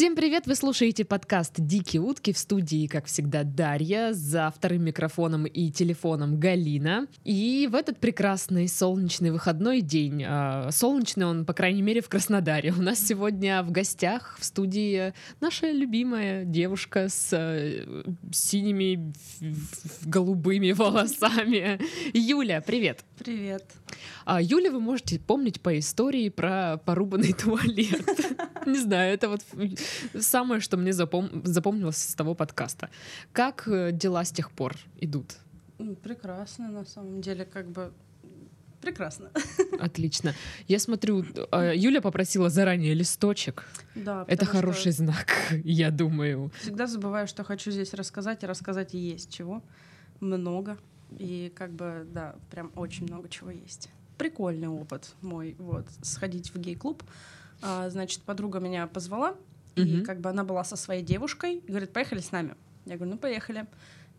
Всем привет! Вы слушаете подкаст «Дикие утки» в студии, как всегда, Дарья, за вторым микрофоном и телефоном Галина. И в этот прекрасный солнечный выходной день, э, солнечный он, по крайней мере, в Краснодаре, у нас сегодня в гостях в студии наша любимая девушка с э, синими голубыми волосами. Юля, привет! Привет. А Юля вы можете помнить по истории про порубанный туалет. Не знаю, это вот самое, что мне запом... запомнилось с того подкаста. Как э, дела с тех пор идут? Прекрасно, на самом деле, как бы прекрасно. Отлично. Я смотрю, а, Юля попросила заранее листочек. Да. Это хороший знак, я думаю. Всегда забываю, что хочу здесь рассказать, и рассказать есть чего. Много. И как бы, да, прям очень много чего есть. Прикольный опыт мой, вот, сходить в гей-клуб. А, значит, подруга меня позвала, и mm как бы она была со своей девушкой, и говорит, поехали с нами. Я говорю, ну поехали.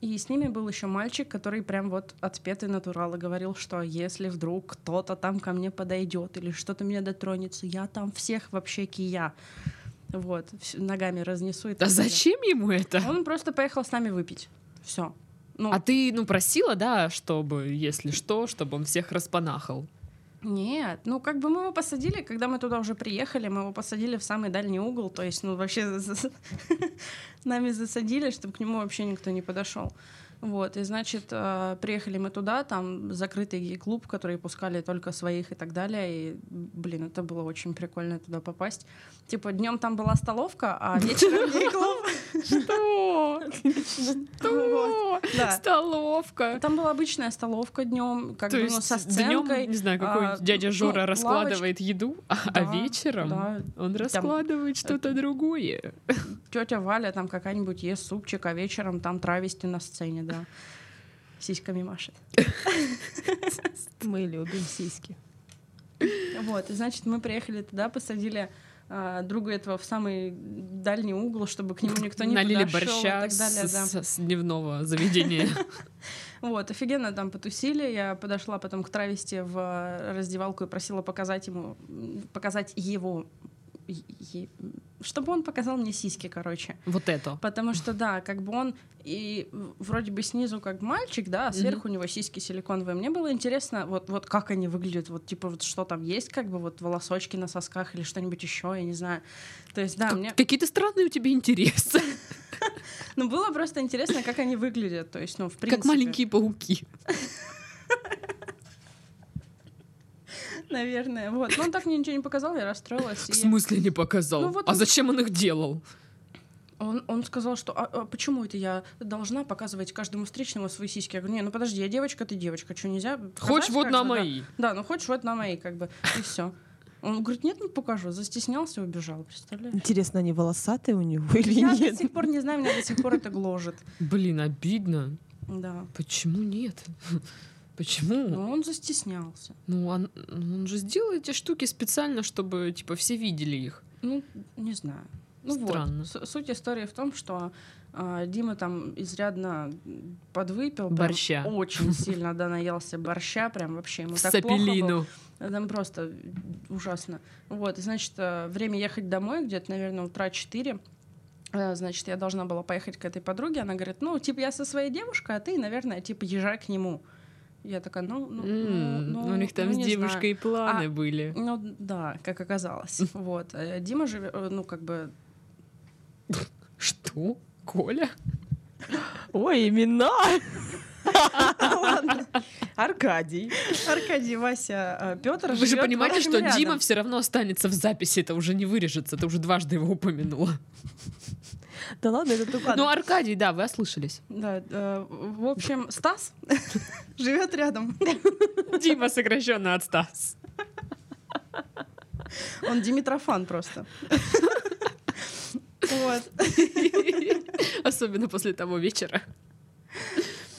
И с ними был еще мальчик, который прям вот отпетый натурал и говорил, что если вдруг кто-то там ко мне подойдет или что-то меня дотронется, я там всех вообще кия. Вот, ногами разнесу. И а зачем ему это? Он просто поехал с нами выпить. Все. Ну, а ты, ну, просила, да, чтобы, если что, чтобы он всех распанахал? Нет, ну как бы мы его посадили, когда мы туда уже приехали, мы его посадили в самый дальний угол, то есть, ну вообще нами засадили, чтобы к нему вообще никто не подошел. Вот, и значит, э, приехали мы туда, там закрытый гей-клуб, который пускали только своих и так далее. И, блин, это было очень прикольно туда попасть. Типа, днем там была столовка, а вечером гей-клуб. Что? Что? Столовка. Там была обычная столовка днем, как бы ну, со сценкой. не знаю, какой дядя ну, Жора раскладывает еду, а, а вечером он раскладывает что-то другое. Тетя Валя там какая-нибудь ест супчик, а вечером там травести на сцене, да. Сиськами машет. Мы любим сиськи. Вот, и значит, мы приехали туда, посадили а, друга этого в самый дальний угол, чтобы к нему никто не Налили подошел борща и так далее. С, да. с дневного заведения. Вот, офигенно там потусили. Я подошла потом к травести в раздевалку и просила показать ему, показать его чтобы он показал мне сиськи, короче. Вот это. Потому что, да, как бы он и вроде бы снизу как мальчик, да, а сверху mm-hmm. у него сиськи силиконовые. Мне было интересно, вот, вот как они выглядят, вот типа вот что там есть, как бы вот волосочки на сосках или что-нибудь еще, я не знаю. То есть, да, как, мне... Какие-то странные у тебя интересы. Ну, было просто интересно, как они выглядят, то есть, ну, в принципе... Как маленькие пауки. Наверное, вот. Но он так мне ничего не показал, я расстроилась. В смысле не показал? Ну, вот а он... зачем он их делал? Он, он сказал, что а, а почему это я должна показывать каждому встречному свои сиськи? Я говорю, не, ну подожди, я девочка, ты девочка, что нельзя? Хочешь вот на мои? Да. да, ну хочешь вот на мои, как бы, и все. Он говорит, нет, не покажу. Застеснялся и убежал, представляешь? Интересно, они волосатые у него или я нет? Я до сих пор не знаю, меня до сих пор это гложет. Блин, обидно. Да. Почему нет? Почему? Ну, он застеснялся. Ну, он, он же сделал эти штуки специально, чтобы, типа, все видели их. Ну, не знаю. Ну Странно. Вот. Суть истории в том, что э, Дима там изрядно подвыпил. Борща. Очень сильно, да, наелся борща, прям вообще ему так плохо было. Там просто ужасно. Вот, и, значит, э, время ехать домой, где-то, наверное, утра 4 э, Значит, я должна была поехать к этой подруге. Она говорит, ну, типа, я со своей девушкой, а ты, наверное, типа, езжай к нему. Я такая, ну, ну, mm, ну, ну, у них там ну, с девушкой знаю. планы а, были. Ну да, как оказалось. Вот. Э, Дима живет, э, ну, как бы что? Коля? Ой, имена! Аркадий. Аркадий, Вася, э, Петр. Вы же понимаете, что. Дима все равно останется в записи, это уже не вырежется, ты уже дважды его упомянула. Да ладно, это только. Ну, Аркадий, да, вы ослышались. Да, э, в общем, Стас живет рядом. Дима сокращенно от Стас. Он Димитрофан просто. Вот. Особенно после того вечера.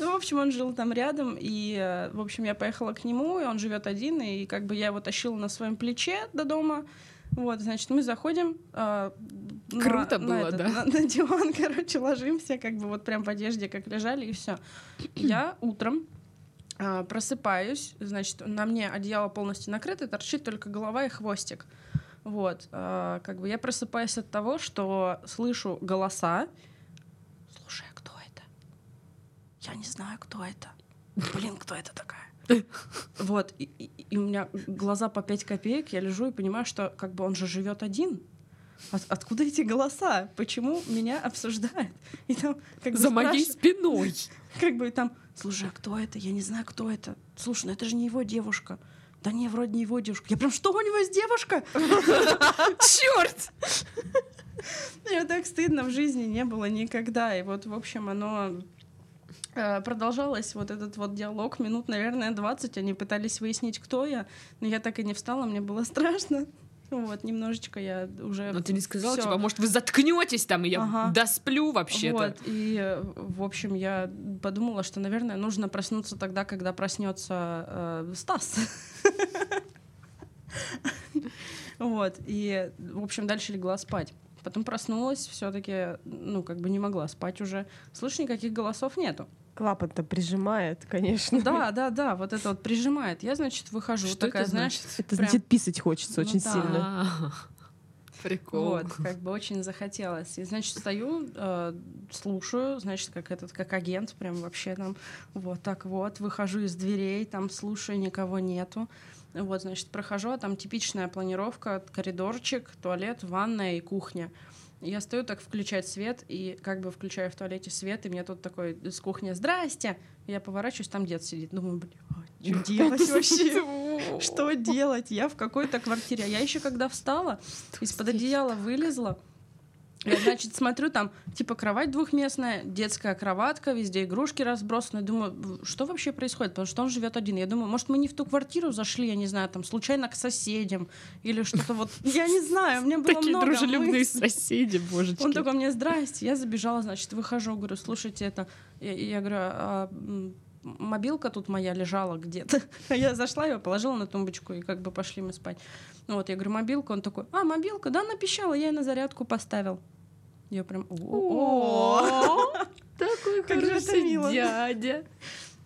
Ну, в общем, он жил там рядом, и, э, в общем, я поехала к нему, и он живет один, и как бы я его тащила на своем плече до дома. Вот, значит, мы заходим. Э, Круто на, было, на этот, да? На, на диван, короче, ложимся, как бы вот прям в одежде, как лежали, и все. Я утром э, просыпаюсь, значит, на мне одеяло полностью накрыто, торчит только голова и хвостик. Вот, а, как бы я просыпаюсь от того, что слышу голоса. Слушай, а кто это? Я не знаю, кто это. Блин, кто это такая? Вот, и, у меня глаза по 5 копеек, я лежу и понимаю, что как бы он же живет один. От- откуда эти голоса? Почему меня обсуждают? И там как бы За моей спиной. как бы там, слушай, а кто это? Я не знаю, кто это. Слушай, ну это же не его девушка. Да не, вроде не его девушка. Я прям, что у него есть девушка? Черт! Мне так стыдно в жизни не было никогда. И вот, в общем, оно продолжалось, вот этот вот диалог, минут, наверное, 20. Они пытались выяснить, кто я, но я так и не встала, мне было страшно. Вот, немножечко я уже... Но ты не сказала, всё. типа, может, вы заткнетесь там, и я Ага. досплю вообще-то. Вот, и, э, в общем, я подумала, что, наверное, нужно проснуться тогда, когда проснется э, Стас. Вот, и, в общем, дальше легла спать. Потом проснулась, все-таки, ну, как бы не могла спать уже. Слышь, никаких голосов нету. Клапан-то прижимает, конечно. Да, да, да, вот это вот прижимает. Я, значит, выхожу, Что такая, это знаешь, значит? Это Прям- значит, писать хочется Ну очень да. сильно. Прикол. Вот, как бы очень захотелось. И, значит, стою, э, слушаю, значит, как этот, как агент, прям вообще там, вот так вот, выхожу из дверей, там слушаю, никого нету. Вот, значит, прохожу, а там типичная планировка, коридорчик, туалет, ванная и кухня. Я стою так включать свет, и как бы включаю в туалете свет, и мне тут такой с кухни «Здрасте!» Я поворачиваюсь, там дед сидит. Думаю, блин, что делать вообще? Что делать? Я в какой-то квартире. А я еще когда встала, из-под одеяла вылезла. Я, значит, смотрю, там, типа, кровать двухместная, детская кроватка, везде игрушки разбросаны. Думаю, «В- что вообще происходит? Потому что он живет один. Я думаю, может, мы не в ту квартиру зашли, я не знаю, там, случайно к соседям или что-то вот. Я не знаю, мне было Такие много дружелюбные мыслей. соседи, божечки. Он такой мне, здрасте, я забежала, значит, выхожу, говорю, слушайте, это... Я, я говорю, «А, мобилка тут моя лежала где-то. Я зашла ее, положила на тумбочку, и как бы пошли мы спать. Ну вот, я говорю, мобилка, он такой, а, мобилка, да, напищала, я ее на зарядку поставил. Я прям, о Такой хороший дядя.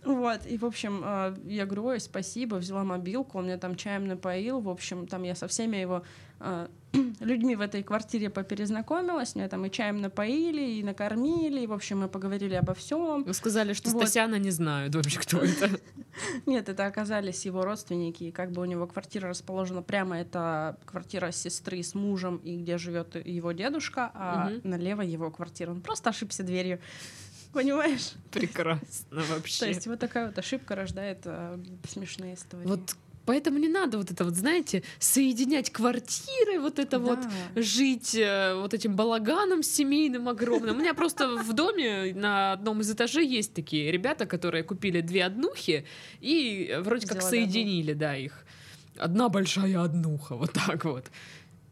Вот, и, в общем, э, я говорю, ой, спасибо, взяла мобилку, он меня там чаем напоил, в общем, там я со всеми его э, людьми в этой квартире поперезнакомилась, меня там и чаем напоили, и накормили, и, в общем, мы поговорили обо всем. Вы сказали, что Вот. Стасяна не знают вообще, кто это. Нет, это оказались его родственники, и как бы у него квартира расположена прямо, это квартира сестры с мужем, и где живет его дедушка, а Мгм. налево его квартира. Он просто ошибся дверью. Понимаешь? Прекрасно вообще. То есть вот такая вот ошибка рождает э, смешные истории. Вот поэтому не надо вот это вот, знаете, соединять квартиры, вот это вот Да. жить э, вот этим балаганом семейным огромным. У меня просто в доме на одном из этажей есть такие ребята, которые купили две однухи и э, вроде как соединили, да, их. Одна большая однуха, вот так вот.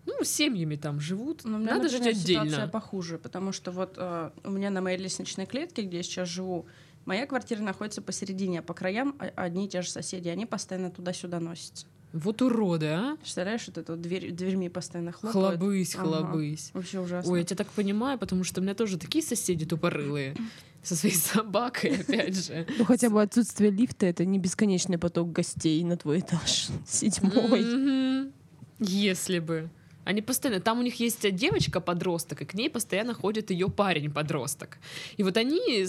Ну, семьями там живут. Но у меня, Надо жить например, ситуация отдельно. похуже, потому что вот э, у меня на моей лестничной клетке, где я сейчас живу, моя квартира находится посередине, а по краям одни и те же соседи, они постоянно туда-сюда носятся. Вот уроды, а? Представляешь, вот это вот дверь, дверьми постоянно хлопают. Хлобысь, Ага. хлобысь. Вообще ужасно. Ой, я тебя так понимаю, потому что у меня тоже такие соседи тупорылые. Со своей собакой, опять же. Ну хотя бы отсутствие лифта это не бесконечный поток гостей на твой этаж. Седьмой. Если бы. Они постоянно, там у них есть девочка-подросток, и к ней постоянно ходит ее парень-подросток. И вот они,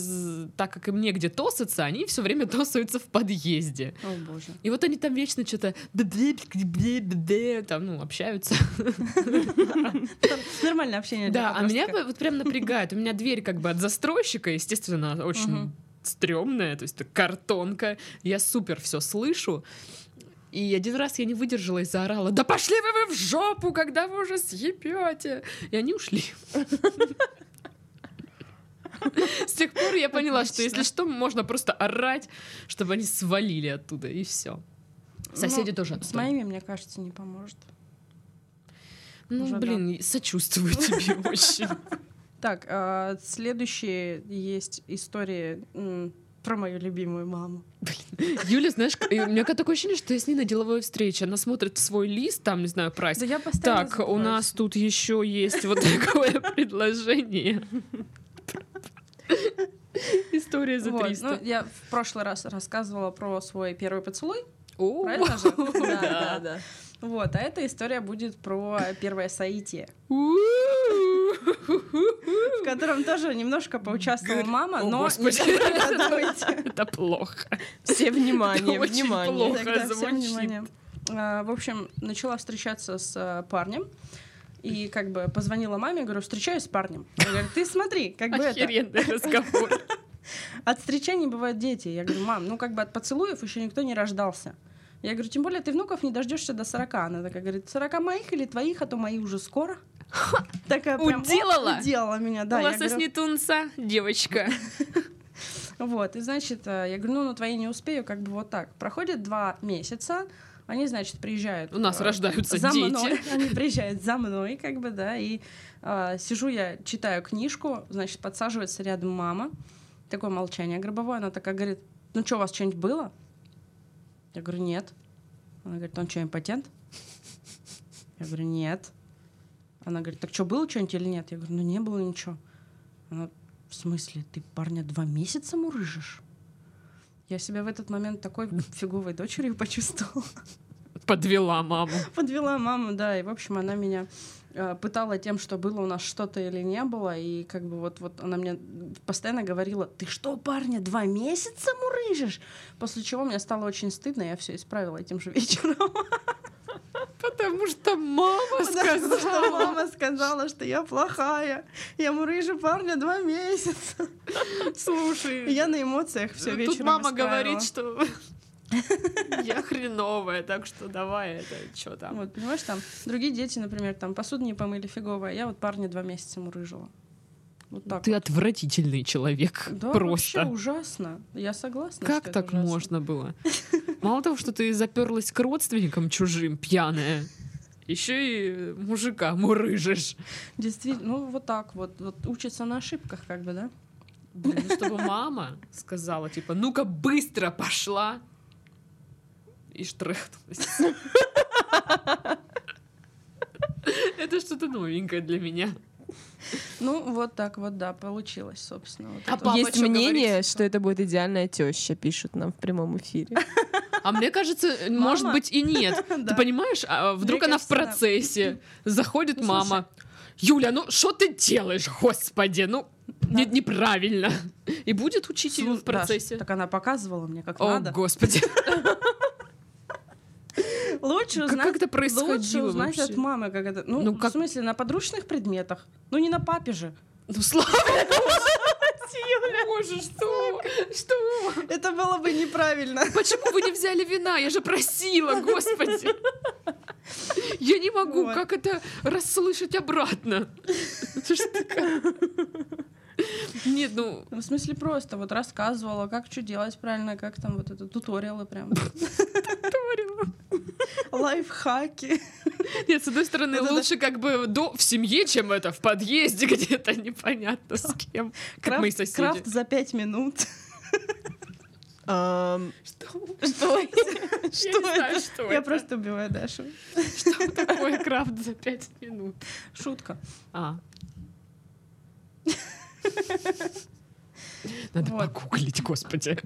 так как им негде тосаться, они все время тосаются в подъезде. О боже. И вот они там вечно что-то там, ну, общаются. Нормальное общение Да, а меня вот прям напрягает. У меня дверь как бы от застройщика, естественно, очень стрёмная, то есть это картонка. Я супер все слышу. И один раз я не выдержала и заорала, да пошли вы, вы в жопу, когда вы уже съебете. И они ушли. С тех пор я поняла, что если что, можно просто орать, чтобы они свалили оттуда, и все. Соседи Ну, тоже С моими, мне кажется, не поможет. Ну, уже блин, сочувствую тебе очень. Так, а, следующие есть истории про мою любимую маму. Юля, знаешь, у меня такое ощущение, что я с ней на деловой встрече. Она смотрит свой лист, там, не знаю, прайс. Да я Так, у забываюсь. нас тут еще есть вот такое предложение. История за Вот, 300. ну, я в прошлый раз рассказывала про свой первый поцелуй. О, Правильно же? Да. Вот, а эта история будет про первое соитие, в котором тоже немножко поучаствовала мама, но не. Это плохо. Все внимание, внимание. плохо. Звучит. внимание. А, В общем, начала встречаться с а, парнем. И как бы позвонила маме, говорю, встречаюсь с парнем. Она говорит, ты смотри, как бы это, Охеренный разговор. от встречаний бывают дети. Я говорю, мам, ну как бы от поцелуев еще никто не рождался. Я говорю, тем более ты внуков не дождешься до 40. Она такая говорит, 40 моих или твоих, а то мои уже скоро. Такая прям, Уделала? Уделала меня, да. Я Лосось говорю, не тунца, девочка. Вот, и значит, э, я говорю, ну, на твои не успею, как бы вот так. Проходит два месяца, они, значит, приезжают. У нас э, рождаются за дети. мной. Они приезжают за мной, как бы, да, и э, сижу я, читаю книжку, значит, подсаживается рядом мама. Такое молчание гробовое, она такая говорит, ну что, у вас что-нибудь было? Я говорю, нет. Она говорит, он что, импотент? Я говорю, нет. Она говорит, так что, было что-нибудь или нет? Я говорю, ну не было ничего. Она, в смысле, ты парня два месяца мурыжишь? Я себя в этот момент такой фиговой дочерью почувствовала. Подвела маму. Подвела маму, да, и, в общем, она меня э, пытала тем, что было у нас что-то или не было, и как бы вот, вот она мне постоянно говорила, ты что, парня, два месяца мурыжишь? После чего мне стало очень стыдно, я все исправила этим же вечером. Потому что мама Потому что сказала. мама сказала, что я плохая. Я мурыжу парня два месяца. Слушай, я на эмоциях все тут вечером мама исправила. говорит, что я хреновая, так что давай это, что там. Вот, понимаешь, там другие дети, например, там посуду не помыли фигово, а я вот парня два месяца мурыжила. Вот так. Ты отвратительный человек. Да, вообще Просто. ужасно. Я согласна. Как так ужасно. можно было? Мало того, что ты заперлась к родственникам чужим, пьяная, еще и мужика мурыжишь. Действительно, ну вот так вот, вот учатся на ошибках, как бы, да? Блин, ну чтобы мама сказала, типа, ну-ка быстро пошла и штрехнулась. Это что-то новенькое для меня. Ну вот так вот, да, получилось, собственно. вот А папа Есть мнение, говорит? что это будет идеальная теща, пишут нам в прямом эфире. А мне кажется, может быть и нет. Ты Да. понимаешь, а вдруг Мне она в кажется, да. процессе. Заходит Ну, мама. Юля, ну что ты делаешь, господи, ну не- Надо- неправильно. И будет учить ее Слу- в процессе. Даш, так она показывала мне, как О, надо. господи. Лучше узнать, как это лучше происходило узнать вообще? от мамы, как это. Ну, Ну, в как- смысле, на подручных предметах. Ну, не на папе же. Ну, слава Боже, что? Что? Это было бы неправильно. Почему вы не взяли вина? Я же просила, господи. Я не могу, Вот. как это расслышать обратно? Нет, ну, В смысле, просто вот рассказывала, как что делать правильно, как там вот это туториалы прям. Лайфхаки. нет, с одной стороны, Вот это- лучше как бы до, в семье, чем это в подъезде где-то непонятно с кем. Как мои Крафт, соседи. крафт за пять минут. Что? Что? Я знаю, что Я это. просто убиваю Дашу. Что такое крафт за пять минут? Шутка. А. Надо Вот. погуглить, господи.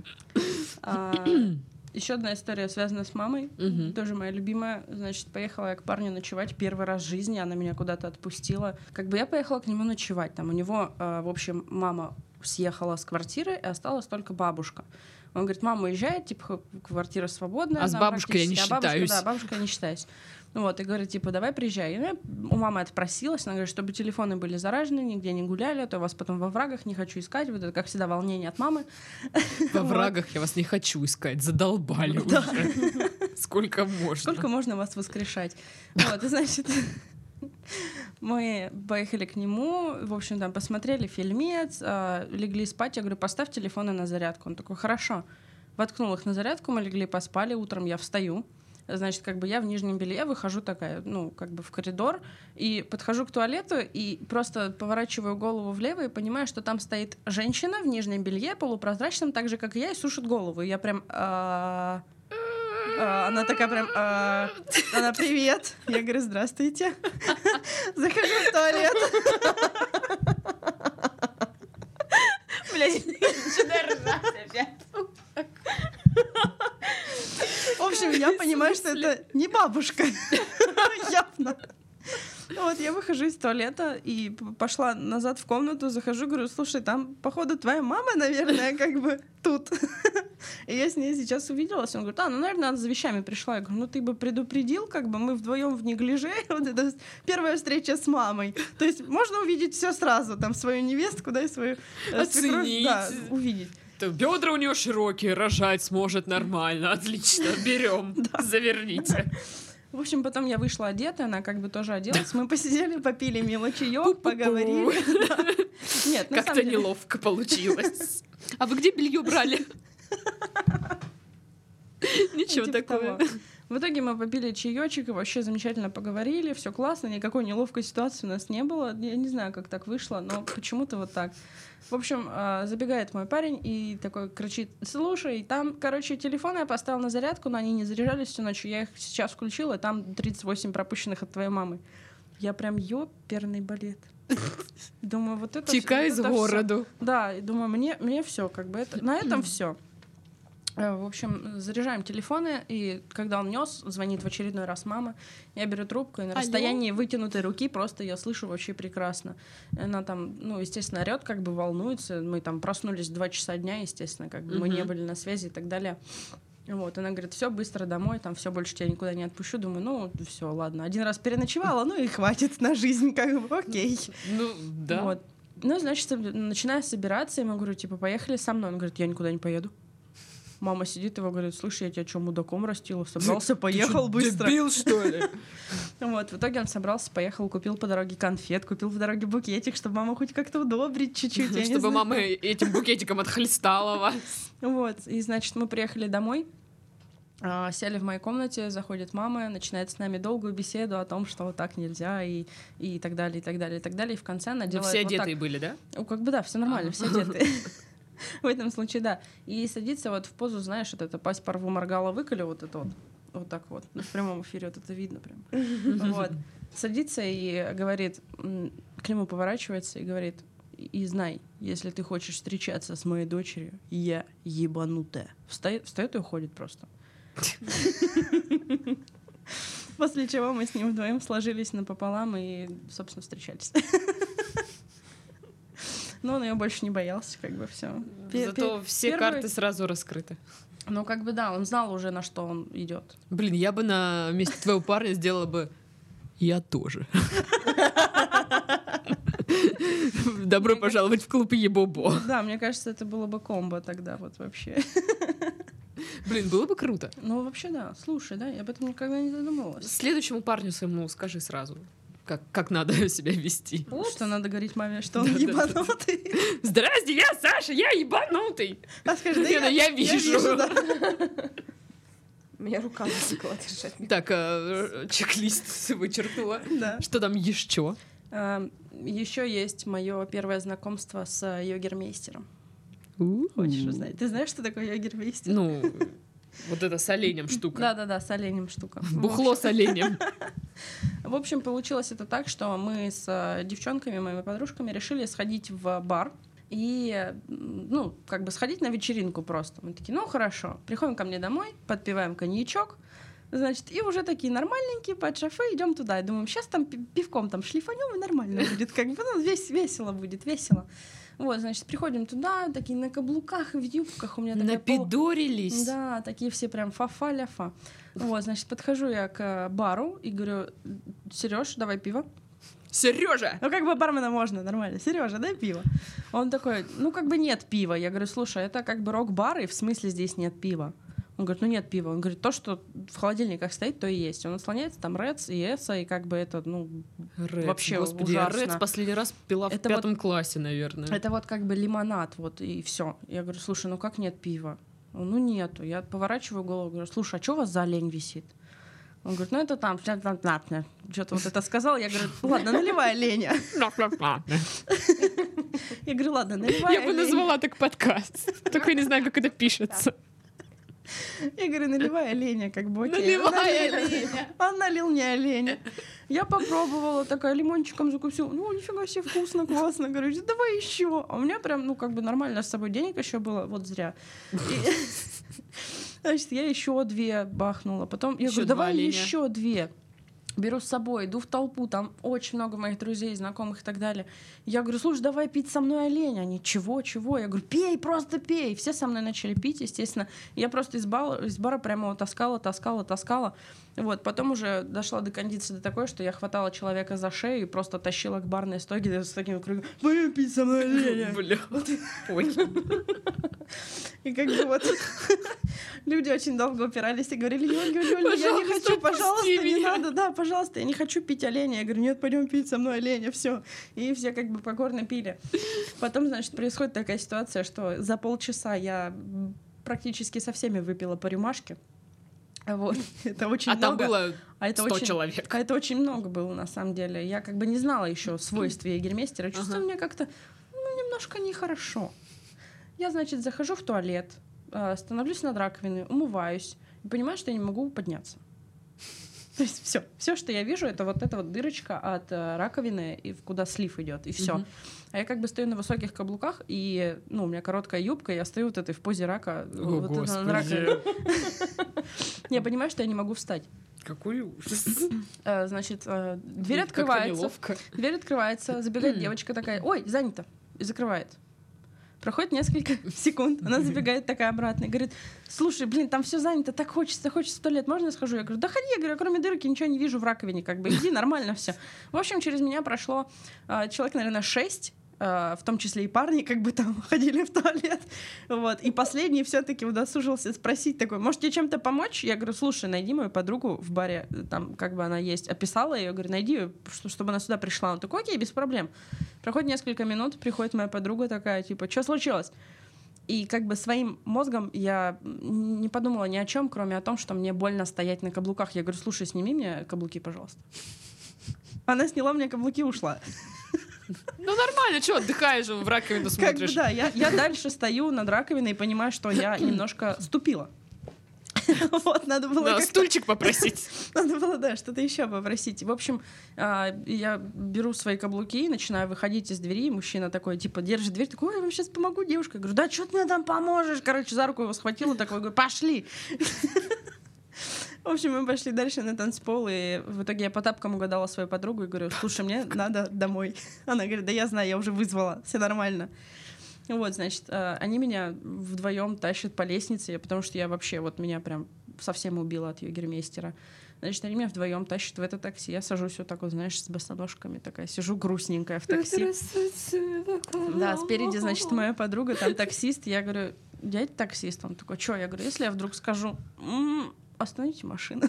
Еще одна история связана с мамой. Мгм. Тоже моя любимая. Значит, поехала я к парню ночевать первый раз в жизни. Она меня куда-то отпустила. Как бы я поехала к нему ночевать. Там у него, э, в общем, мама съехала с квартиры, и осталась только бабушка. Он говорит, мама уезжает, типа, квартира свободная. А с бабушкой я не а бабушка-. Да, бабушка я не считаюсь. Ну вот, и говорит, типа, давай приезжай. И я у мамы отпросилась, она говорит, чтобы телефоны были заражены, нигде не гуляли, а то вас потом во врагах не хочу искать. Вот это, как всегда, волнение от мамы. Во врагах я вас не хочу искать, задолбали уже. Сколько можно. Сколько можно вас воскрешать? Вот, и значит, мы поехали к нему, в общем, там посмотрели фильмец, а, легли спать. Я говорю, поставь телефоны на зарядку. Он такой, хорошо. Воткнул их на зарядку, мы легли, поспали. Утром я встаю. Значит, как бы я в нижнем белье выхожу такая, ну, как бы в коридор, и подхожу к туалету, и просто поворачиваю голову влево и понимаю, что там стоит женщина в нижнем белье, полупрозрачном, так же, как и я, и сушит голову. И я прям... а, а, Она такая прям, а, она привет. Я говорю, здравствуйте. Захожу в туалет. Блядь, начинаю ржать опять. В общем, Я понимаю, что это не бабушка. Явно. Вот, я выхожу из туалета и пошла назад в комнату, захожу, говорю, слушай, там, походу, твоя мама, наверное, как бы тут. И я с ней сейчас увиделась. Он говорит, а, ну, наверное, она за вещами пришла. Я говорю, ну, ты бы предупредил, как бы мы вдвоем в неглиже. Вот это первая встреча с мамой. То есть можно увидеть все сразу, там, свою невестку, да, и свою э, свекровь, Оценить. Да, увидеть. Бедра у нее широкие, рожать сможет нормально. Отлично, берем, заверните. В общем, потом я вышла одетая, она как бы тоже оделась. Мы посидели, попили мило чаек, Пу-пу-пу. поговорили. Нет, Как-то неловко получилось. А вы где белье брали? Ничего Типа такого. В итоге мы попили чаечек и вообще замечательно поговорили, все классно, никакой неловкой ситуации у нас не было. Я не знаю, как так вышло, но почему-то вот так. В общем, а, забегает мой парень и такой кричит, слушай, там, короче, телефон я поставил на зарядку, но они не заряжались всю ночь, я их сейчас включила, там 38 пропущенных от твоей мамы. Я прям ёперный балет. Думаю, вот это... Текай вот из городу. Да, и думаю, мне, мне все, как бы это, на этом все. В общем, заряжаем телефоны, и когда он нес, звонит в очередной раз мама. Я беру трубку, и на Алло? расстоянии вытянутой руки просто я слышу вообще прекрасно. Она там, ну, естественно, орет, как бы волнуется. Мы там проснулись 2 часа дня, естественно, как бы мы не были на связи и так далее. Вот, она говорит, все, быстро домой, там все, больше тебя никуда не отпущу. Думаю, ну, все, ладно. Один раз переночевала, ну и хватит на жизнь, как бы, окей. Ну, да. Вот. Ну, значит, начинаю собираться, я ему говорю, типа, поехали со мной. Он говорит, я никуда не поеду. Мама сидит его говорит, слушай, я тебя что, мудаком растила? Собрался, поехал быстро. Дебил, что ли? Вот, в итоге он собрался, поехал, купил по дороге конфет, купил по дороге букетик, чтобы маму хоть как-то удобрить чуть-чуть. Чтобы мама этим букетиком отхлестала вас. Вот, и, значит, мы приехали домой, а, сели в моей комнате, заходит мама, начинает с нами долгую беседу о том, что вот так нельзя, и, и так далее, и так далее, и так далее. И в конце она Ну, делает все вот так. одетые были, да? Ну, как бы да, все нормально, А. все одеты. В этом случае, да. И садится вот в позу, знаешь, вот это пасть порву моргала выколи, вот это вот. Вот так вот. Ну, В прямом эфире вот это видно прям. Вот. Садится и говорит, к нему поворачивается и говорит, и знай, если ты хочешь встречаться с моей дочерью, я ебанутая. Встает, встает и уходит просто. После чего мы с ним вдвоем сложились напополам и, собственно, встречались. Но он ее больше не боялся, как бы все. Зато все карты сразу раскрыты. Ну, как бы да, он знал уже, на что он идет. Блин, я бы на месте твоего парня сделала бы я тоже. Добро Мне пожаловать в клуб Ебобо. Да, мне кажется, это было бы комбо тогда вот вообще. Блин, было бы круто. Ну, вообще, да. Слушай, да, я об этом никогда не задумывалась. Следующему парню своему скажи сразу, как, как надо себя вести. Что надо говорить маме, что он Да-да-да. ебанутый. Здрасте, я Саша, я ебанутый. А скажи, да Лена, я вижу. да. Меня рука засекла держать. Так, э, чек-лист вычеркнула. Да. Что там еще? Еще есть мое первое знакомство с э, йогермейстером. Хочешь узнать? Ты знаешь, что такое йогермейстер? Ну, вот это с оленем штука. Да-да-да, с оленем штука. Бухло с оленем. В общем, получилось это так, что мы с э, девчонками, моими подружками, решили сходить в бар и, ну, как бы сходить на вечеринку просто. Мы такие, ну, хорошо. Приходим ко мне домой, подпиваем коньячок, значит, и уже такие нормальненькие, под шофе, идем туда. И думаем, сейчас там пи- пивком там шлифанем, и нормально будет, как бы, ну, весь весело будет, весело. Вот, значит, приходим туда, такие на каблуках в юбках. У меня такая Напидорились. да, такие все прям фа-фа-ля-фа. Вот, значит, подхожу я к э, бару и говорю, Сереж, давай пиво. Сережа! Ну, как бы бармена можно, нормально. Сережа, дай пиво. Он такой, ну, как бы нет пива. Я говорю, слушай, это как бы рок-бар, и в смысле здесь нет пива? Он говорит, ну нет пива. Он говорит, то, что в холодильниках стоит, то и есть. Он отслоняется, там Редс и Эса, и как бы это, ну, Редс, Вообще господи, ужасно. Редс последний раз пила в Это пятом классе, наверное. это вот как бы лимонад, вот, и все. Я говорю, слушай, ну как нет пива? Он, ну нету. Я поворачиваю голову, говорю, слушай, а что у вас за олень висит? Он говорит, ну это там, что-то вот это сказал. Я говорю, ладно, наливай оленя. Я говорю, ладно, наливай Я бы назвала так подкаст. Только я не знаю, как это пишется. Я говорю, наливай оленя, как бы окей. Наливай оленя. Он налил мне оленя. Я попробовала, такая лимончиком закусила. Ну, нифига себе, вкусно, классно. Говорю, давай еще. А у меня прям, ну, как бы нормально с собой денег еще было, вот зря. Значит, я еще две бахнула. Потом я говорю, давай еще две. Беру с собой, иду в толпу, там очень много моих друзей, знакомых и так далее. Я говорю, слушай, давай пить со мной олень. Они, чего, чего? Я говорю, пей, просто пей. Все со мной начали пить, естественно. Я просто из бара, из бара прямо его таскала, таскала, таскала. Вот, потом уже дошла до кондиции до такой, что я хватала человека за шею и просто тащила к барной стойке с таким криком, пойдем пить со мной оленя. Бля. И как бы вот люди очень долго упирались и говорили, Юль, Юль, Юль, я не хочу, пожалуйста, не меня». надо, да, пожалуйста, я не хочу пить оленя. Я говорю, нет, пойдем пить со мной оленя, все. И все как бы покорно пили. Потом, значит, происходит такая ситуация, что за полчаса я практически со всеми выпила по рюмашке. Вот. Это очень А там много. было А это 100 очень, человек. а это очень много было, на самом деле. Я как бы не знала еще свойств егермейстера. Чувствую Ага. мне как-то ну, немножко нехорошо. Я, значит, захожу в туалет, э, становлюсь над раковиной, умываюсь и понимаю, что я не могу подняться. То есть все, все, что я вижу, это вот эта вот дырочка от э, раковины, и куда слив идет, и все. Мгм. А я как бы стою на высоких каблуках, и ну, у меня короткая юбка, я стою вот этой в позе рака. О, вот это на раковине. господи. Я понимаю, что я не могу встать. Какой ужас. Э, значит, э, дверь открывается. Дверь открывается, забегает девочка такая, ой, занято, и закрывает. Проходит несколько секунд, она забегает такая обратно и говорит, слушай, блин, там все занято, так хочется, хочется в туалет, можно я схожу? Я говорю, да ходи, я говорю, кроме дырки ничего не вижу в раковине, как бы, иди, нормально все. В общем, через меня прошло а, человек, наверное, шесть, в том числе и парни, как бы там ходили в туалет, вот, и последний все-таки удосужился спросить такой, может тебе чем-то помочь? Я говорю, слушай, найди мою подругу в баре, там, как бы она есть, описала ее, говорю, найди ее, что- чтобы она сюда пришла. Он такой, окей, без проблем. Проходит несколько минут, приходит моя подруга такая, типа, что случилось? И как бы своим мозгом я не подумала ни о чем, кроме о том, что мне больно стоять на каблуках. Я говорю, слушай, сними мне каблуки, пожалуйста. Она сняла мне каблуки и ушла. Ну нормально, что, отдыхаешь, в раковину Как бы смотришь. да, я, я дальше стою над раковиной и понимаю, что я немножко ступила. Вот, надо было Да, стульчик попросить. Надо было, да, что-то еще попросить. В общем, а, я беру свои каблуки, начинаю выходить из двери. Мужчина такой, типа, держит дверь, такой, ой, я вам сейчас помогу, девушка. Я говорю, да что ты мне там поможешь? Короче, за руку его схватила, такой, говорю, пошли. В общем, мы пошли дальше на танцпол, и в итоге я по тапкам угадала свою подругу и говорю, слушай, мне надо домой. Она говорит, да я знаю, я уже вызвала, все нормально. Вот, значит, э, они меня вдвоем тащат по лестнице, потому что я вообще, вот меня прям совсем убила от югермейстера. Значит, они меня вдвоем тащат в это такси. Я сажусь вот так вот, знаешь, с босоножками такая, сижу грустненькая в такси. Да, спереди, значит, моя подруга, там таксист. Я говорю, дядя таксист. Он такой, что? Я говорю, если я вдруг скажу, «М, остановите машину.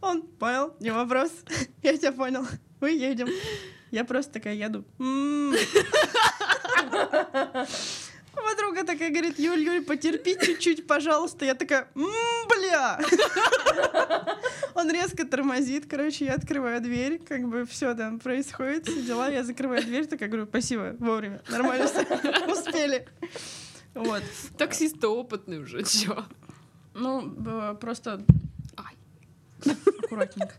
Он понял, не вопрос. Я тебя понял. Мы едем. Я просто такая еду. «М». Подруга такая говорит, Юль, Юль, потерпи чуть-чуть, пожалуйста. Я такая, «М, бля. Он резко тормозит, короче, я открываю дверь, как бы все там происходит, все дела, я закрываю дверь, такая говорю, спасибо, вовремя, нормально все, успели. Вот. Таксист-то опытный уже, чё? Ну, просто Ай. аккуратненько.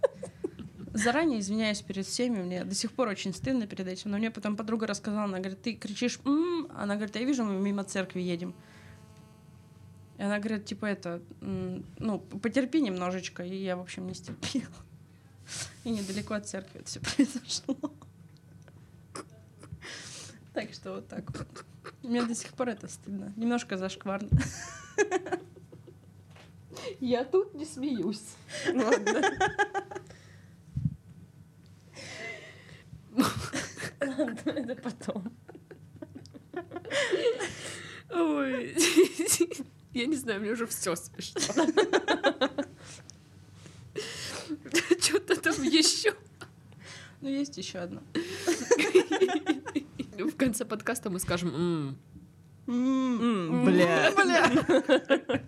Заранее извиняюсь перед всеми, мне до сих пор очень стыдно перед этим, но мне потом подруга рассказала, она говорит, ты кричишь «м», она говорит, я вижу, мы мимо церкви едем. И она говорит, типа это, ну, потерпи немножечко, и я, в общем, не стерпела. И недалеко от церкви это все произошло. Так что вот так вот. Мне до сих пор это стыдно. Немножко зашкварно. Я тут не смеюсь. Это потом. Ой. Я не знаю, мне уже все смешно. Что-то там еще. Ну, есть еще одно. В конце подкаста мы скажем «М, М, Бля. Бля.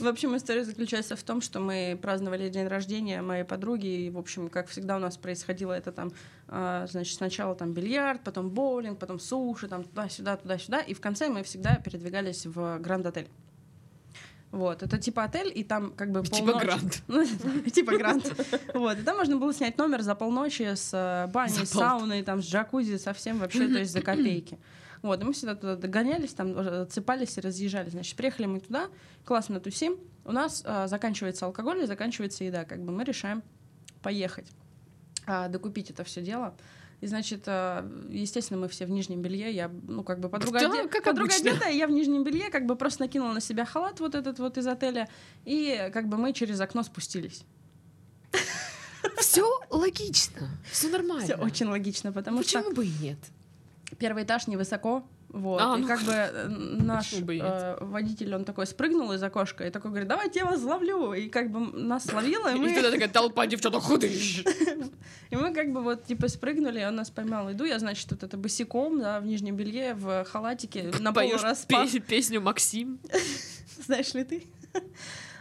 В общем, история заключается в том, что мы праздновали день рождения моей подруги, и, в общем, как всегда у нас происходило это там, а, значит, сначала там бильярд, потом боулинг, потом суши, там туда-сюда, туда-сюда, и в конце мы всегда передвигались в Гранд-отель. Вот, это типа отель, и там как бы Типа грант. Ну, типа грант. Вот, и там можно было снять номер за полночи с э, баней, сауной, там, с джакузи, совсем вообще, то есть за копейки. Вот, и мы всегда туда догонялись, там уже отсыпались и разъезжали. Значит, приехали мы туда, классно тусим. У нас э, заканчивается алкоголь и заканчивается еда. Как бы мы решаем поехать, а, докупить это все дело. И, значит, э, естественно, мы все в нижнем белье. Я, ну, как бы подруга, Да, оде- как подруга обычно. одетая, я в нижнем белье, как бы просто накинула на себя халат вот этот вот из отеля. И как бы мы через окно спустились. Все логично, все нормально. Все очень логично, потому Почему что бы и нет? Первый этаж невысоко, вот, А, и ну, как бы э, наш бы и э, водитель, он такой спрыгнул из окошка и такой говорит, давайте я вас ловлю, и как бы нас словила, и И мы, тогда такая толпа девчонок худых. и мы как бы вот типа спрыгнули, и он нас поймал, иду я, значит, вот это босиком, да, в нижнем белье, в халатике, на полу Поешь песню Максим. знаешь ли ты?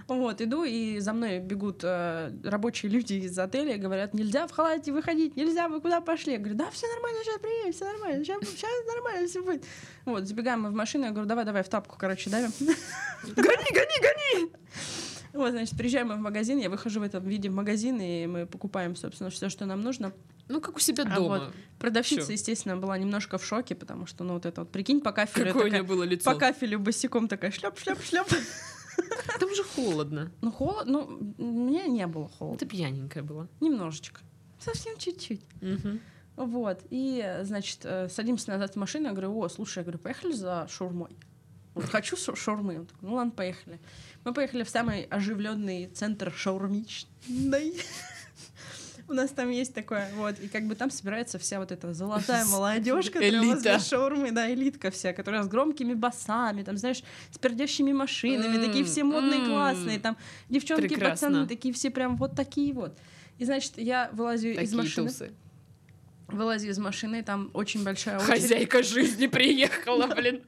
Вот, иду, и за мной бегут э, рабочие люди из отеля и говорят, нельзя в халате выходить, нельзя, вы куда пошли? Я говорю, да, все нормально, сейчас приедем, все нормально, сейчас, нормально все будет. Вот, забегаем мы в машину, я говорю, давай, давай, в тапку, короче, давим. Гони, гони, гони! Вот, значит, приезжаем мы в магазин, я выхожу в этом виде в магазин, и мы покупаем, собственно, все, что нам нужно. Ну, как у себя А дома. вот Продавщица, Всё. естественно, была немножко в шоке, потому что, ну, вот это вот, прикинь, по кафелю, Какое у такая- нее было лицо. по кафелю босиком такая шлеп, шлеп, шлеп. Там же холодно. Ну, холодно, ну, мне не было холодно. Ты пьяненькая была. Немножечко. Совсем чуть-чуть. Мгм. Вот. И, значит, э, садимся назад в машину. Я говорю, о, слушай, я говорю, поехали за шаурмой. Вот хочу шаурмы. Он такой, ну ладно, поехали. Мы поехали в самый оживленный центр шаурмичный. У нас там есть такое, вот, и как бы там собирается вся вот эта золотая молодежь, которая возле шаурмы, да, элитка вся, которая с громкими басами, там, знаешь, с пердящими машинами, такие все модные, классные, там, девчонки, пацаны, такие все прям вот такие вот. И, значит, я вылазю из машины, вылазю из машины, там очень большая очередь. Хозяйка жизни приехала, блин.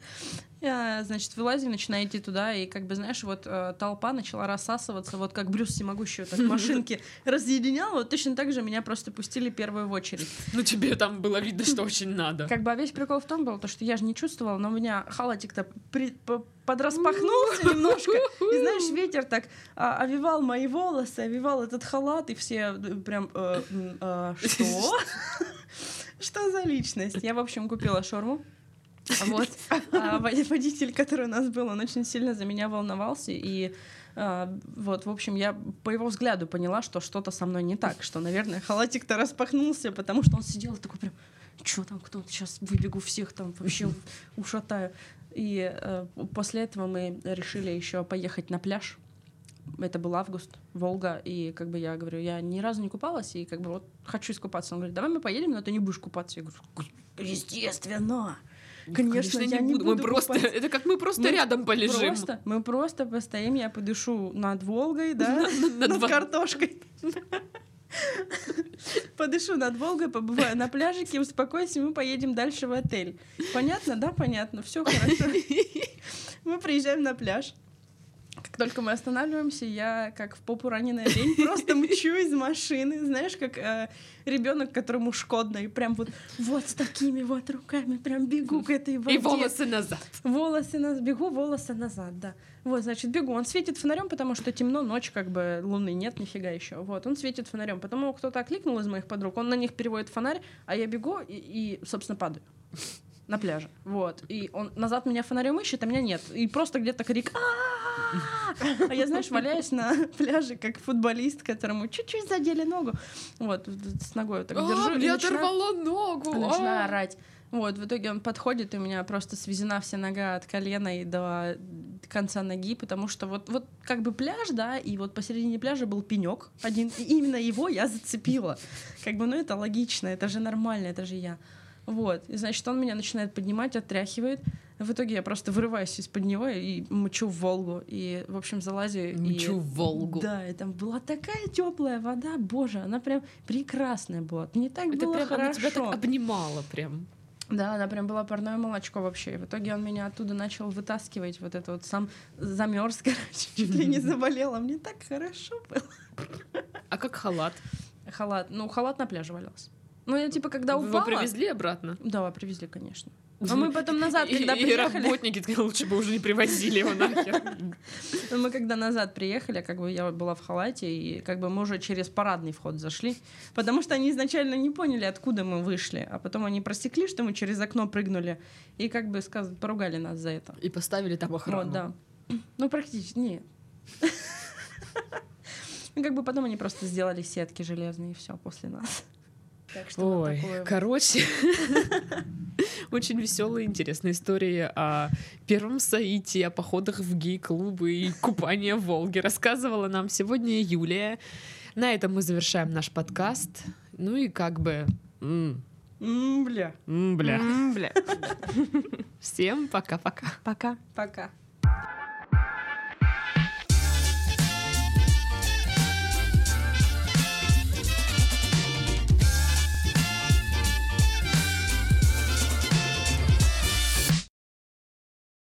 Я, значит, вылазю, начинаю идти туда, и как бы, знаешь, вот э, толпа начала рассасываться, вот как Брюс Всемогущий вот так машинки разъединял, вот точно так же меня просто пустили первую в очередь. Ну, тебе там было видно, что очень надо. Как бы, а весь прикол в том был, то, что я же не чувствовала, но у меня халатик-то при- по- подраспахнулся немножко, и, знаешь, ветер так а, овивал мои волосы, овивал этот халат, и все э, прям, э, э, что? Что за личность? Я, в общем, купила шорму. Вот. А вод- водитель, который у нас был, он очень сильно за меня волновался. И а, вот, в общем, я по его взгляду поняла, что что-то со мной не так, что, наверное, халатик-то распахнулся, потому что он сидел такой прям, что там, кто сейчас выбегу всех там вообще ушатаю. И э, после этого мы решили еще поехать на пляж. Это был август, Волга, и как бы я говорю, я ни разу не купалась, и как бы вот хочу искупаться. Он говорит, давай мы поедем, но ты не будешь купаться. Я говорю, естественно. Конечно, я не Мы буду просто, купаться. это как мы просто Мы рядом полежим. Просто, мы просто постоим, я подышу над Волгой, да, На над картошкой. Подышу над Волгой, побываю на пляжике, успокойся, мы поедем дальше в отель. Понятно, да? Понятно, все хорошо. Мы приезжаем на пляж. Как только мы останавливаемся, я как в попу раненая лень просто мчу из машины, знаешь, как ребенок, которому шкодно, и прям вот, вот с такими вот руками прям бегу к этой воде. И волосы назад. Волосы назад, бегу, волосы назад, да. Вот, значит, бегу. Он светит фонарем, потому что темно, ночь, как бы луны нет, нифига еще. Вот, он светит фонарем. Потом его кто-то окликнул из моих подруг, он на них переводит фонарь, а я бегу и, и собственно, падаю на пляже. Вот. И он назад меня фонарем ищет, а меня нет. И просто где-то крик «А-а-а!» А я, знаешь, валяюсь на пляже, как футболист, которому чуть-чуть задели ногу. Вот, с ногой вот так держу. А, мне начинаю- оторвало ногу. начинаю а. орать. Вот, в итоге он подходит, и у меня просто свезена вся нога от колена и до конца ноги, потому что вот, вот как бы пляж, да, и вот посередине пляжа был пенек один, и именно его я зацепила. Как бы, ну это логично, это же нормально, это же я. Вот, и значит, он меня начинает поднимать, отряхивает. В итоге я просто вырываюсь из-под него и мчу в Волгу. И, в общем, залазю. и- Мчу в Волгу. Да, и там была такая теплая вода, боже, она прям прекрасная была. Мне так Это было прям, она хорошо. тебя так обнимала прям. Да, она прям была парное молочко вообще. И в итоге он меня оттуда начал вытаскивать. Вот это вот сам замерз, короче, чуть ли не заболел. А мне так хорошо было. А как халат? Халат. Ну, халат на пляже валялся. Ну, я типа, когда Вы упала... его привезли обратно? Да, привезли, конечно. А мы потом назад, И- когда и приехали... работники такие, лучше бы уже не привозили его нахер. Мы когда назад приехали, как бы я была в халате, и как бы мы уже через парадный вход зашли, потому что они изначально не поняли, откуда мы вышли, а потом они просекли, что мы через окно прыгнули, и как бы сказ... поругали нас за это. И поставили там охрану. Вот, да. Ну, практически, нет. Ну, как бы потом они просто сделали сетки железные, и все после нас. Так что вот Ой, такое вот. короче, очень веселые, интересные истории о первом соите, о походах в гей-клубы и купании в Волге рассказывала нам сегодня Юлия. На этом мы завершаем наш подкаст. Ну и как бы... Бля. бля. Бля. Всем пока-пока. Пока. Пока.